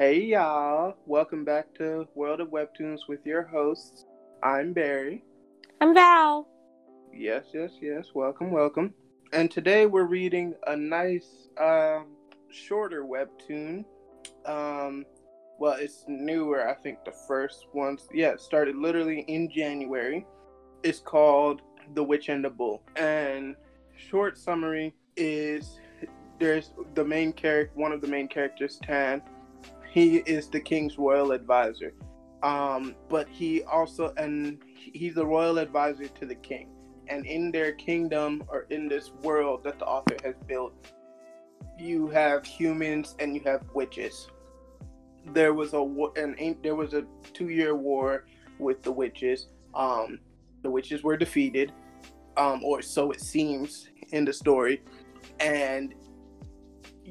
Hey y'all, welcome back to World of Webtoons with your hosts. I'm Barry. I'm Val. Yes, yes, yes. Welcome, welcome. And today we're reading a nice, um, shorter webtoon. Um, well, it's newer. I think the first ones, yeah, it started literally in January. It's called The Witch and the Bull. And short summary is there's the main character, one of the main characters, Tan he is the king's royal advisor. Um, but he also and he's the royal advisor to the king. And in their kingdom or in this world that the author has built, you have humans and you have witches. There was a an there was a two year war with the witches. Um, the witches were defeated, um, or so it seems in the story, and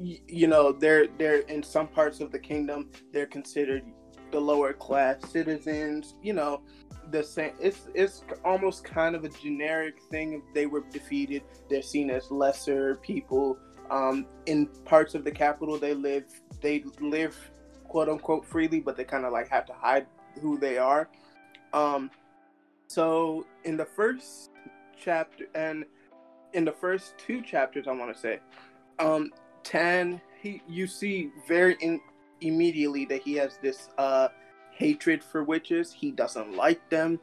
you know they're they're in some parts of the kingdom they're considered the lower class citizens you know the same it's it's almost kind of a generic thing if they were defeated. They're seen as lesser people. Um, in parts of the capital they live they live quote unquote freely but they kind of like have to hide who they are. Um, so in the first chapter and in the first two chapters i want to say um, Tan, he you see very in, immediately that he has this uh, hatred for witches. He doesn't like them.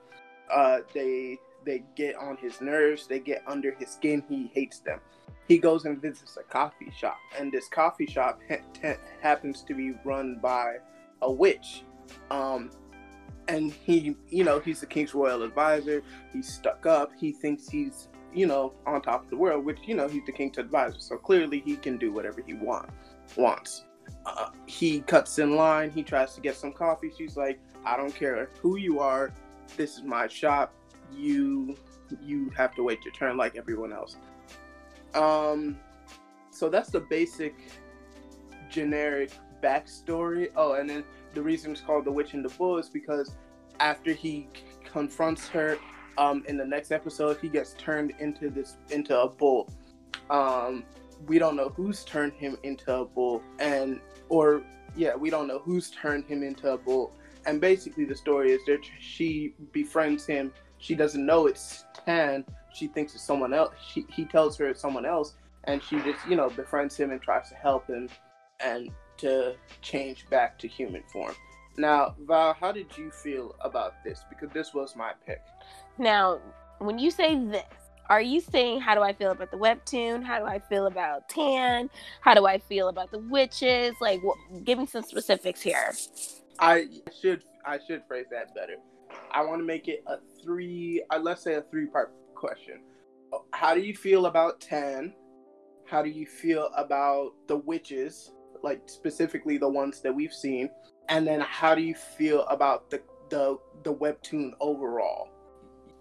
Uh, they they get on his nerves. They get under his skin. He hates them. He goes and visits a coffee shop, and this coffee shop ha- happens to be run by a witch. Um, and he, you know, he's the king's royal advisor. He's stuck up. He thinks he's you know, on top of the world, which, you know, he's the king's advisor. So clearly he can do whatever he want, wants. Uh, he cuts in line. He tries to get some coffee. She's like, I don't care who you are. This is my shop. You you have to wait your turn like everyone else. Um, so that's the basic generic backstory. Oh, and then the reason it's called The Witch and the Bull is because after he confronts her um, in the next episode, he gets turned into this into a bull. Um, we don't know who's turned him into a bull, and or yeah, we don't know who's turned him into a bull. And basically, the story is that she befriends him. She doesn't know it's Tan. She thinks it's someone else. She, he tells her it's someone else, and she just you know befriends him and tries to help him and to change back to human form. Now, Val, how did you feel about this? Because this was my pick. Now, when you say this, are you saying how do I feel about the webtoon? How do I feel about Tan? How do I feel about the witches? Like, what, give me some specifics here. I should I should phrase that better. I want to make it a three. Uh, let's say a three part question. How do you feel about Tan? How do you feel about the witches? Like specifically the ones that we've seen, and then how do you feel about the the the webtoon overall?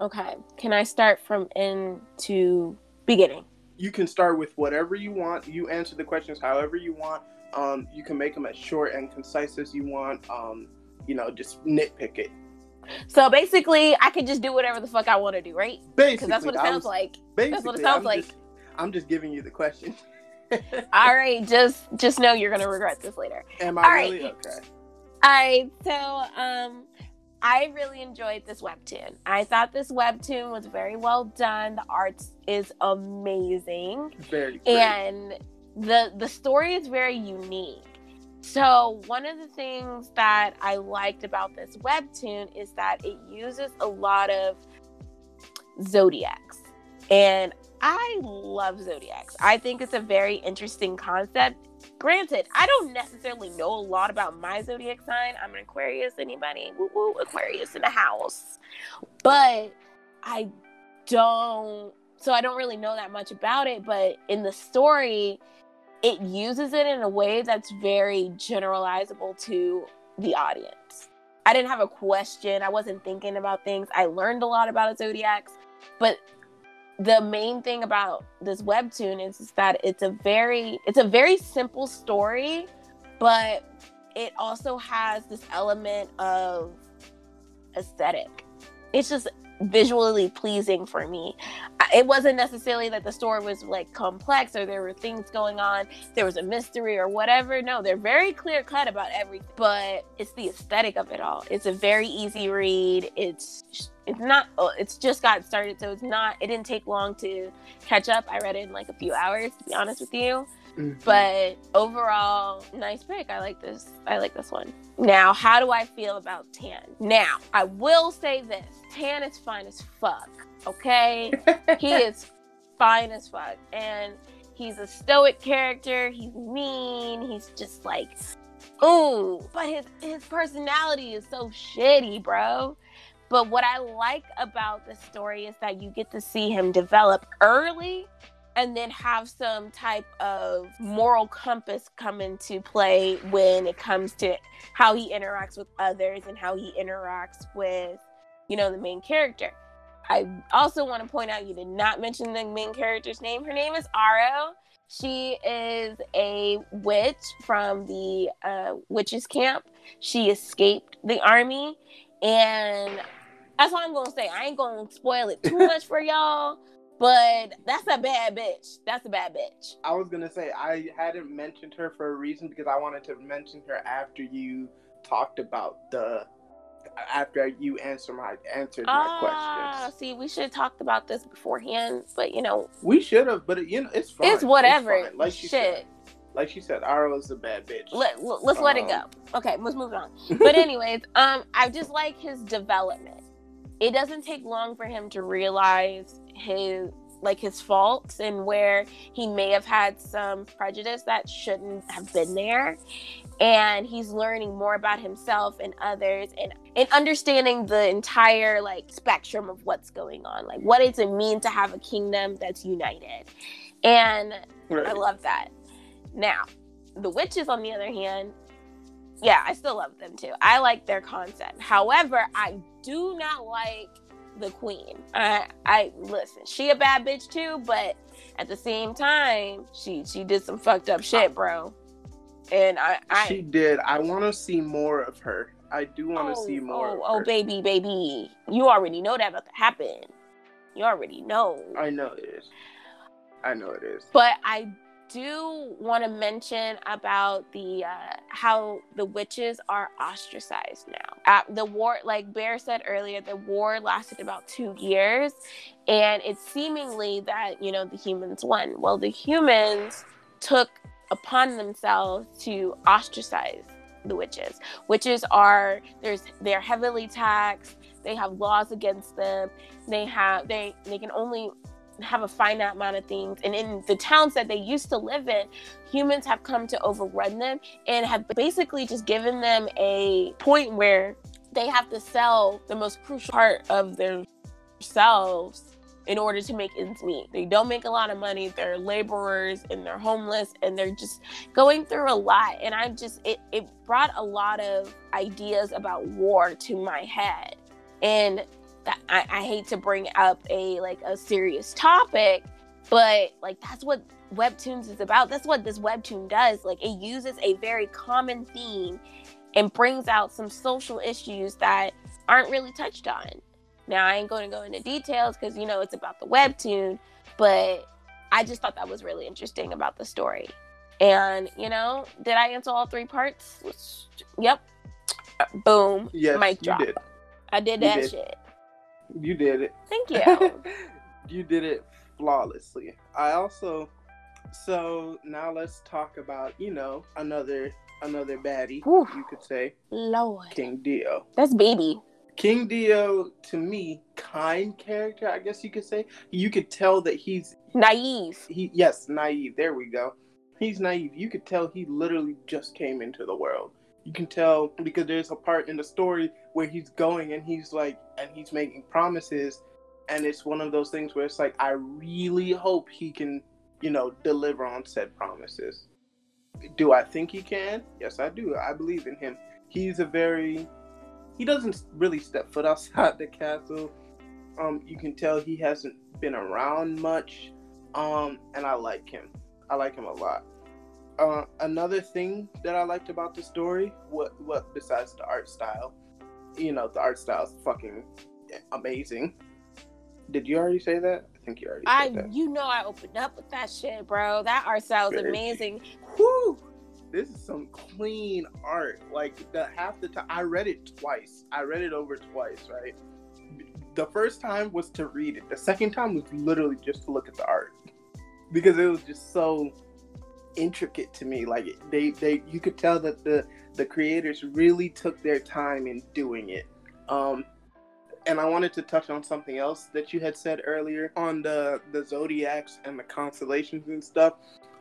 Okay. Can I start from end to beginning? You can start with whatever you want. You answer the questions however you want. Um, you can make them as short and concise as you want. Um, you know, just nitpick it. So basically, I can just do whatever the fuck I want to do, right? Basically, that's what it sounds was, like. That's what it sounds I'm like. Just, I'm just giving you the question. All right, just just know you're gonna regret this later. Am I All really right. okay? All right, so um, I really enjoyed this webtoon. I thought this webtoon was very well done. The art is amazing. Very great. And the the story is very unique. So, one of the things that I liked about this webtoon is that it uses a lot of zodiacs. And I love zodiacs. I think it's a very interesting concept granted, I don't necessarily know a lot about my zodiac sign. I'm an Aquarius. Anybody? Woo woo, Aquarius in the house. But I don't. So I don't really know that much about it. But in the story, it uses it in a way that's very generalizable to the audience. I didn't have a question. I wasn't thinking about things. I learned a lot about zodiacs, but the main thing about this webtoon is, is that it's a very it's a very simple story but it also has this element of aesthetic. It's just visually pleasing for me. It wasn't necessarily that the story was like complex or there were things going on, there was a mystery or whatever. No, they're very clear cut about everything, but it's the aesthetic of it all. It's a very easy read. It's it's not oh, it's just got started so it's not it didn't take long to catch up i read it in like a few hours to be honest with you mm-hmm. but overall nice pick. I like this i like this one. Now how do i feel about tan? Now i will say this. Tan is fine as fuck okay? He is fine as fuck. And he's a stoic character. He's mean. He's just like ooh. But his his personality is so shitty bro. But what I like about the story is that you get to see him develop early and then have some type of moral compass come into play when it comes to how he interacts with others and how he interacts with, you know, the main character. I also want to point out you did not mention the main character's name. Her name is Aro. She is a witch from the uh, witches camp. She escaped the army and that's all I'm gonna say. I ain't gonna spoil it too much for y'all, but that's a bad bitch. That's a bad bitch. I was gonna say I hadn't mentioned her for a reason because I wanted to mention her after you talked about the after you answer my answered my ah, questions. See, we should have talked about this beforehand, but you know we should have. But you know, it's fine. It's whatever. It's like she Shit. said, like she said, Aro's a bad bitch. Let, let's um, let it go. Um, okay, let's move on. But anyways, um, I just like his development it doesn't take long for him to realize his like his faults and where he may have had some prejudice that shouldn't have been there. And he's learning more about himself and others and and understanding the entire like spectrum of what's going on like what does it mean to have a kingdom that's united? And right. i love that. Now the witches on the other hand yeah, I still love them too. I like their concept. However, I do not like the queen. I I listen, she a bad bitch too, but at the same time, she she did some fucked up shit, bro. And I, I she did. I want to see more of her. I do want to oh, see more. Oh, oh, baby, baby, you already know that about to happen. You already know. I know it is. I know it is. But I do want to mention about the uh, how the witches are ostracized now. At the war, like Bear said earlier, the war lasted about two years, and it's seemingly that you know the humans won. Well, the humans took upon themselves to ostracize the witches. Witches are there's they're heavily taxed. They have laws against them. They have they they can only have a finite amount of things. And in the towns that they used to live in, humans have come to overrun them and have basically just given them a point where they have to sell the most crucial part of their selves in order to make ends meet. They don't make a lot of money. They're laborers and they're homeless and they're just going through a lot. And I just, it, it brought a lot of ideas about war to my head. And I, I hate to bring up a like a serious topic, but like that's what webtoons is about. That's what this webtoon does. Like it uses a very common theme and brings out some social issues that aren't really touched on. Now I ain't going to go into details because you know it's about the webtoon, but I just thought that was really interesting about the story. And you know, did I answer all three parts? Yep. Boom. Yes, mic drop. Did. I did you that did. shit. You did it. Thank you. you did it flawlessly. I also so now let's talk about, you know, another another baddie, you could say. Lord. King Dio. That's baby. King Dio, to me, kind character, I guess you could say. You could tell that he's naive. He yes, naive. There we go. He's naive. You could tell he literally just came into the world you can tell because there's a part in the story where he's going and he's like and he's making promises. And it's one of those things where it's like i really hope he can you know deliver on said promises. Do i think he can? Yes i do. I believe in him. He's a very he doesn't really step foot outside the castle. Um you can tell he hasn't been around much. Um and i like him. I like him a lot uh, another thing that I liked about the story, what what besides the art style, you know, the art style is fucking amazing. Did you already say that? I think you already I, said that. you know, I opened up with that shit, bro. That art style is amazing. Whew. This is some clean art. Like the half the time I read it twice. I read it over twice, right? The first time was to read it. The second time was literally just to look at the art. Because it was just so intricate to me. Like they they you could tell that the the creators really took their time in doing it. Um and I wanted to touch on something else that you had said earlier on the the zodiacs and the constellations and stuff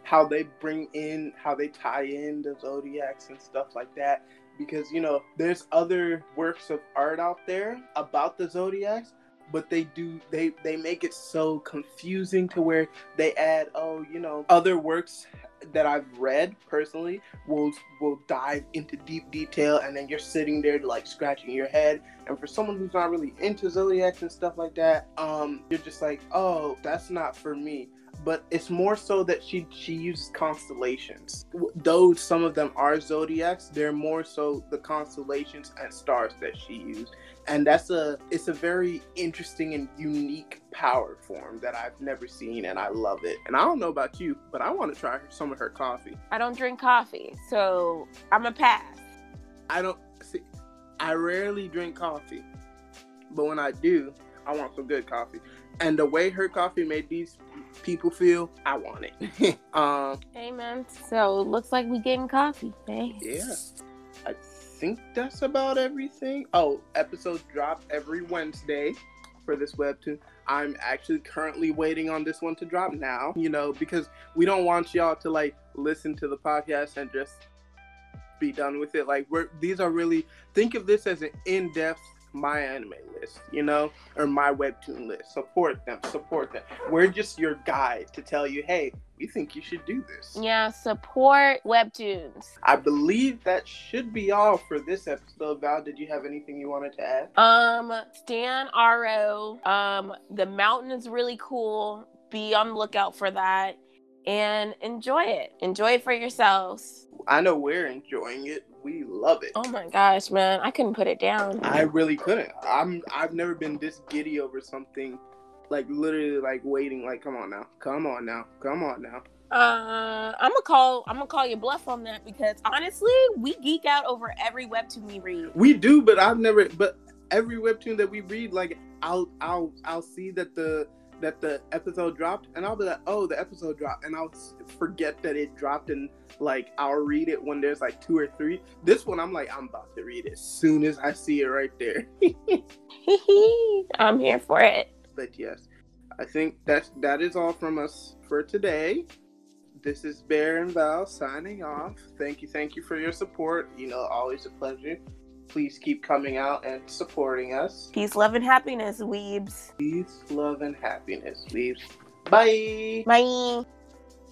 how they bring in how they tie in the zodiacs and stuff like that because you know there's other works of art out there about the zodiacs but they do they they make it so confusing to where they add oh you know other works that I've read personally will will dive into deep detail and then you're sitting there like scratching your head. And for someone who's not really into zodiacs and stuff like that um you're just like oh that's not for me but it's more so that she she uses constellations. Though some of them are zodiacs, they're more so the constellations and stars that she used, and that's a it's a very interesting and unique power form that I've never seen, and I love it. And I don't know about you, but I want to try some of her coffee. I don't drink coffee, so I'm a pass. I don't see. I rarely drink coffee, but when I do, I want some good coffee. And the way her coffee made these people feel, I want it. um, Hey man, so it looks like we getting coffee. Hey. yeah, I think that's about everything. Oh, episodes drop every Wednesday for this webtoon. I'm actually currently waiting on this one to drop now, you know, because we don't want y'all to like listen to the podcast and just be done with it. Like we're these are really think of this as an in-depth my anime list, you know, or my webtoon list. Support them, support them. We're just your guide to tell you, hey, we think you should do this. Yeah, support webtoons. I believe that should be all for this episode. Val, did you have anything you wanted to add? Um, Stan Aro. Um, the mountain is really cool. Be on the lookout for that. And enjoy it. Enjoy it for yourselves. I know we're enjoying it. We love it. Oh my gosh, man. I couldn't put it down. I really couldn't. I'm I've never been this giddy over something like literally like waiting like come on now. Come on now. Come on now. Uh, I'm gonna call. I'm gonna call you bluff on that because honestly, we geek out over every webtoon we read. We do, but I've never but every webtoon that we read like I'll I'll I'll see that the that the episode dropped and I'll be like, "Oh, the episode dropped." And I'll forget that it dropped and like I'll read it when there's like two or three. This one I'm like, I'm about to read it as soon as I see it right there. I'm here for it. but yes, I think that's that is all from us for today. This is Bear and Val signing off. Thank you, thank you for your support. You know, always a pleasure. Please keep coming out and supporting us. Peace, love, and happiness, weebs. Peace, love, and happiness, leaves. Bye. Bye.